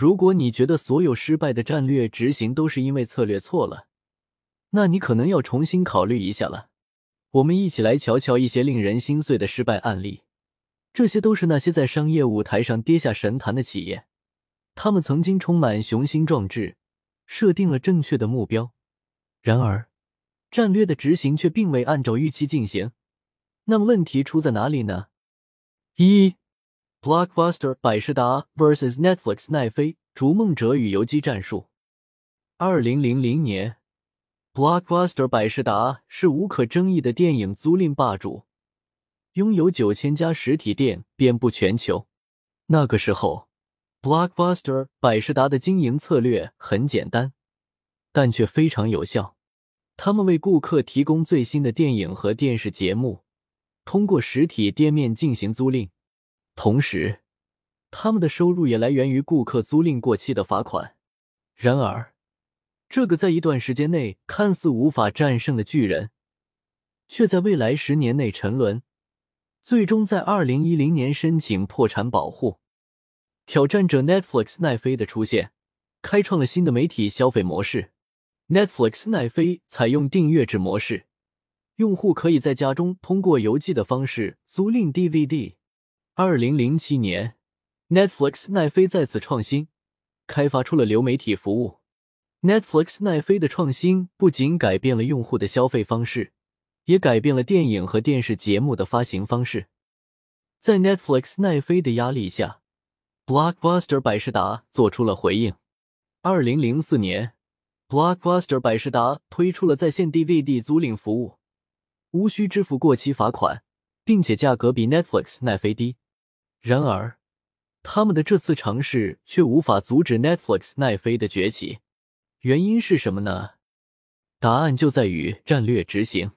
如果你觉得所有失败的战略执行都是因为策略错了，那你可能要重新考虑一下了。我们一起来瞧瞧一些令人心碎的失败案例。这些都是那些在商业舞台上跌下神坛的企业，他们曾经充满雄心壮志，设定了正确的目标，然而战略的执行却并未按照预期进行。那么问题出在哪里呢？一，Blockbuster 百事达 vs Netflix 奈飞逐梦者与游击战术。二零零零年，Blockbuster 百事达是无可争议的电影租赁霸主。拥有九千家实体店，遍布全球。那个时候，Blockbuster 百事达的经营策略很简单，但却非常有效。他们为顾客提供最新的电影和电视节目，通过实体店面进行租赁。同时，他们的收入也来源于顾客租赁过期的罚款。然而，这个在一段时间内看似无法战胜的巨人，却在未来十年内沉沦。最终在二零一零年申请破产保护。挑战者 Netflix 奈飞的出现，开创了新的媒体消费模式。Netflix 奈飞采用订阅制模式，用户可以在家中通过邮寄的方式租赁 DVD。二零零七年，Netflix 奈飞再次创新，开发出了流媒体服务。Netflix 奈飞的创新不仅改变了用户的消费方式。也改变了电影和电视节目的发行方式。在 Netflix 奈飞的压力下，Blockbuster 百事达做出了回应。二零零四年，Blockbuster 百事达推出了在线 DVD 租赁服务，无需支付过期罚款，并且价格比 Netflix 奈飞低。然而，他们的这次尝试却无法阻止 Netflix 奈飞的崛起。原因是什么呢？答案就在于战略执行。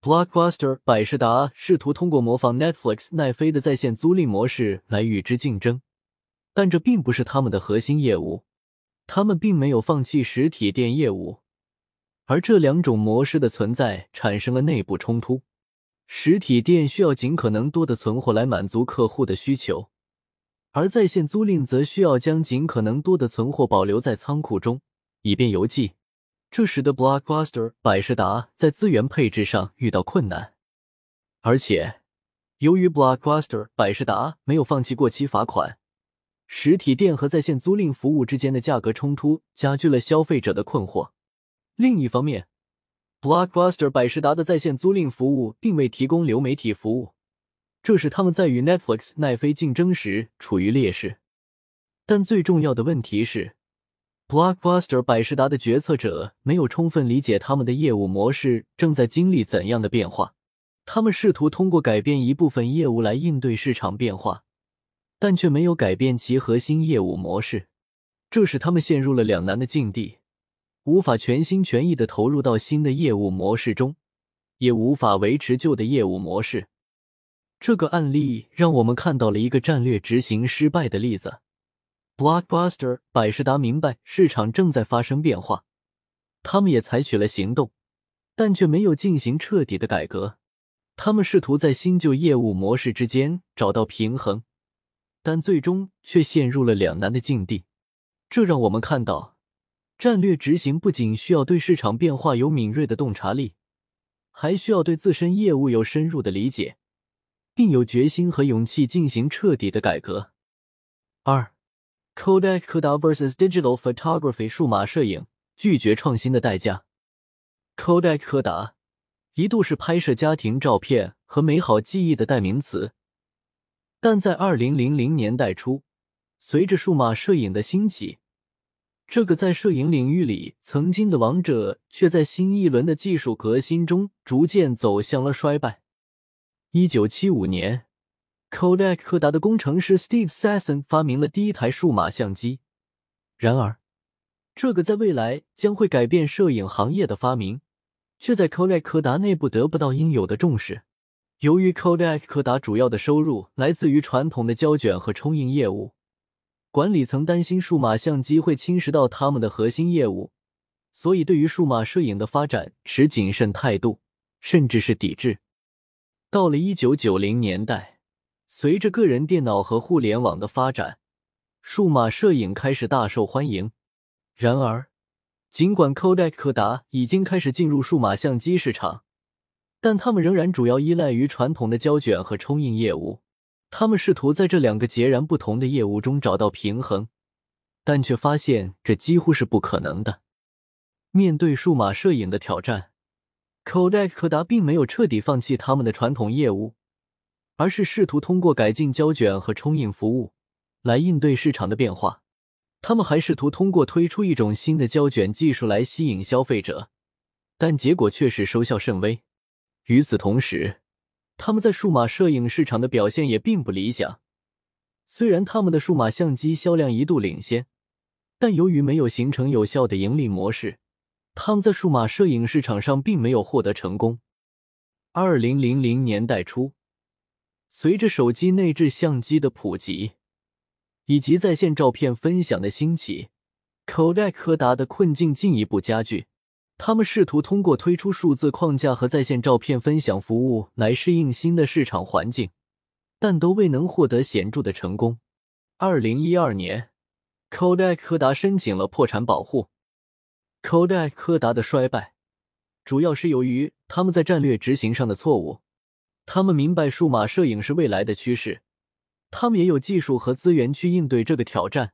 Blockbuster 百事达试图通过模仿 Netflix 奈飞的在线租赁模式来与之竞争，但这并不是他们的核心业务。他们并没有放弃实体店业务，而这两种模式的存在产生了内部冲突。实体店需要尽可能多的存货来满足客户的需求，而在线租赁则需要将尽可能多的存货保留在仓库中，以便邮寄。这使得 Blockbuster 百事达在资源配置上遇到困难，而且由于 Blockbuster 百事达没有放弃过期罚款，实体店和在线租赁服务之间的价格冲突加剧了消费者的困惑。另一方面，Blockbuster 百事达的在线租赁服务并未提供流媒体服务，这使他们在与 Netflix 奈飞竞争时处于劣势。但最重要的问题是。Blockbuster 百事达的决策者没有充分理解他们的业务模式正在经历怎样的变化。他们试图通过改变一部分业务来应对市场变化，但却没有改变其核心业务模式，这使他们陷入了两难的境地：无法全心全意的投入到新的业务模式中，也无法维持旧的业务模式。这个案例让我们看到了一个战略执行失败的例子。Blockbuster 百事达明白市场正在发生变化，他们也采取了行动，但却没有进行彻底的改革。他们试图在新旧业务模式之间找到平衡，但最终却陷入了两难的境地。这让我们看到，战略执行不仅需要对市场变化有敏锐的洞察力，还需要对自身业务有深入的理解，并有决心和勇气进行彻底的改革。二。Kodak 柯达 vs Digital Photography 数码摄影拒绝创新的代价。Kodak 柯达一度是拍摄家庭照片和美好记忆的代名词，但在二零零零年代初，随着数码摄影的兴起，这个在摄影领域里曾经的王者，却在新一轮的技术革新中逐渐走向了衰败。一九七五年。Kodak 柯达的工程师 Steve Sasson 发明了第一台数码相机。然而，这个在未来将会改变摄影行业的发明，却在 Kodak 柯达内部得不到应有的重视。由于 Kodak 柯达主要的收入来自于传统的胶卷和冲印业务，管理层担心数码相机会侵蚀到他们的核心业务，所以对于数码摄影的发展持谨慎态度，甚至是抵制。到了一九九零年代。随着个人电脑和互联网的发展数码摄影开始大受欢迎。然而，尽管 Kodak 柯达已经开始进入数码相机市场，但他们仍然主要依赖于传统的胶卷和冲印业务。他们试图在这两个截然不同的业务中找到平衡，但却发现这几乎是不可能的。面对数码摄影的挑战，Kodak 柯达并没有彻底放弃他们的传统业务，而是试图通过改进胶卷和冲印服务来应对市场的变化。他们还试图通过推出一种新的胶卷技术来吸引消费者，但结果却是收效甚微。与此同时，他们在数码摄影市场的表现也并不理想。虽然他们的数码相机销量一度领先，但由于没有形成有效的盈利模式，他们在数码摄影市场上并没有获得成功。二零零零年代初，随着手机内置相机的普及。以及在线照片分享的兴起柯达柯达的困境进一步加剧。他们试图通过推出数字框架和在线照片分享服务来适应新的市场环境，但都未能获得显著的成功。二零一二年，Kodak 柯达申请了破产保护。Kodak 柯达的衰败主要是由于他们在战略执行上的错误。他们明白数码摄影是未来的趋势。他们也有技术和资源去应对这个挑战，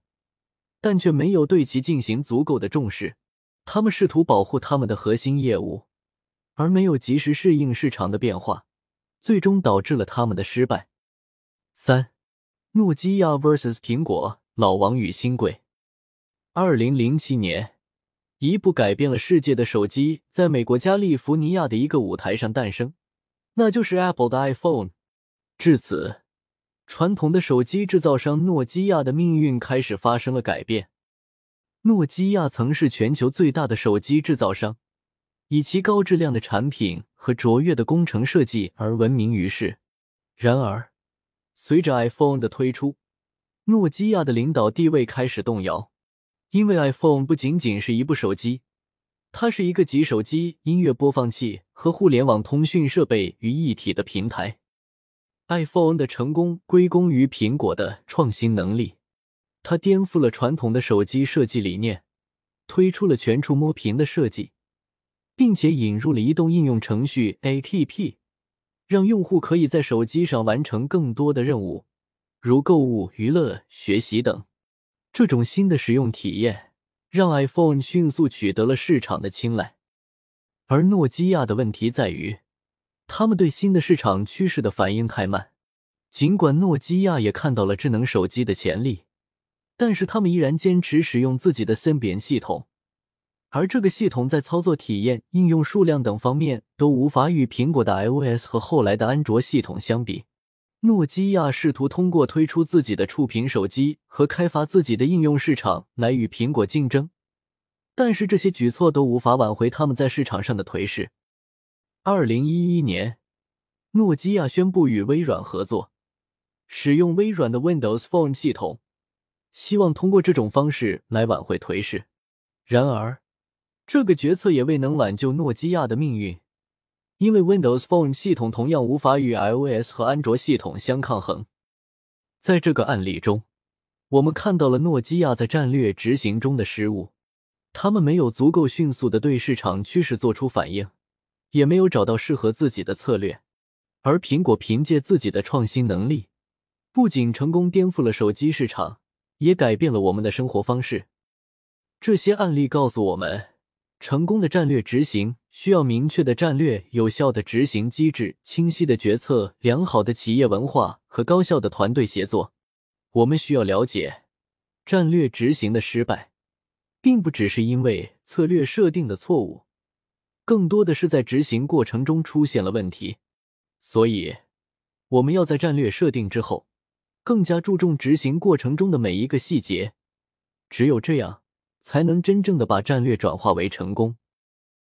但却没有对其进行足够的重视。他们试图保护他们的核心业务，而没有及时适应市场的变化，最终导致了他们的失败。三，诺基亚 vs 苹果，老王与新贵。二零零七年，一部改变了世界的手机在美国加利福尼亚的一个舞台上诞生，那就是 Apple 的 iPhone。至此。传统的手机制造商诺基亚的命运开始发生了改变。诺基亚曾是全球最大的手机制造商，以其高质量的产品和卓越的工程设计而闻名于世。然而，随着 iPhone 的推出，诺基亚的领导地位开始动摇。因为 iPhone 不仅仅是一部手机，它是一个集手机、音乐播放器和互联网通讯设备于一体的平台。iPhone 的成功归功于苹果的创新能力，它颠覆了传统的手机设计理念，推出了全触摸屏的设计，并且引入了移动应用程序 APP，让用户可以在手机上完成更多的任务，如购物、娱乐、学习等。这种新的使用体验让 iPhone 迅速取得了市场的青睐，而诺基亚的问题在于。他们对新的市场趋势的反应太慢，尽管诺基亚也看到了智能手机的潜力，但是他们依然坚持使用自己的 Symbian 系统，而这个系统在操作体验、应用数量等方面都无法与苹果的 iOS 和后来的安卓系统相比。诺基亚试图通过推出自己的触屏手机和开发自己的应用市场来与苹果竞争，但是这些举措都无法挽回他们在市场上的颓势。二零一一年，诺基亚宣布与微软合作，使用微软的 Windows Phone 系统，希望通过这种方式来挽回颓势。然而，这个决策也未能挽救诺基亚的命运，因为 Windows Phone 系统同样无法与 iOS 和安卓系统相抗衡。在这个案例中，我们看到了诺基亚在战略执行中的失误，他们没有足够迅速的对市场趋势做出反应。也没有找到适合自己的策略，而苹果凭借自己的创新能力，不仅成功颠覆了手机市场，也改变了我们的生活方式。这些案例告诉我们，成功的战略执行需要明确的战略、有效的执行机制、清晰的决策、良好的企业文化和高效的团队协作。我们需要了解，战略执行的失败，并不只是因为策略设定的错误。更多的是在执行过程中出现了问题，所以我们要在战略设定之后，更加注重执行过程中的每一个细节。只有这样，才能真正的把战略转化为成功。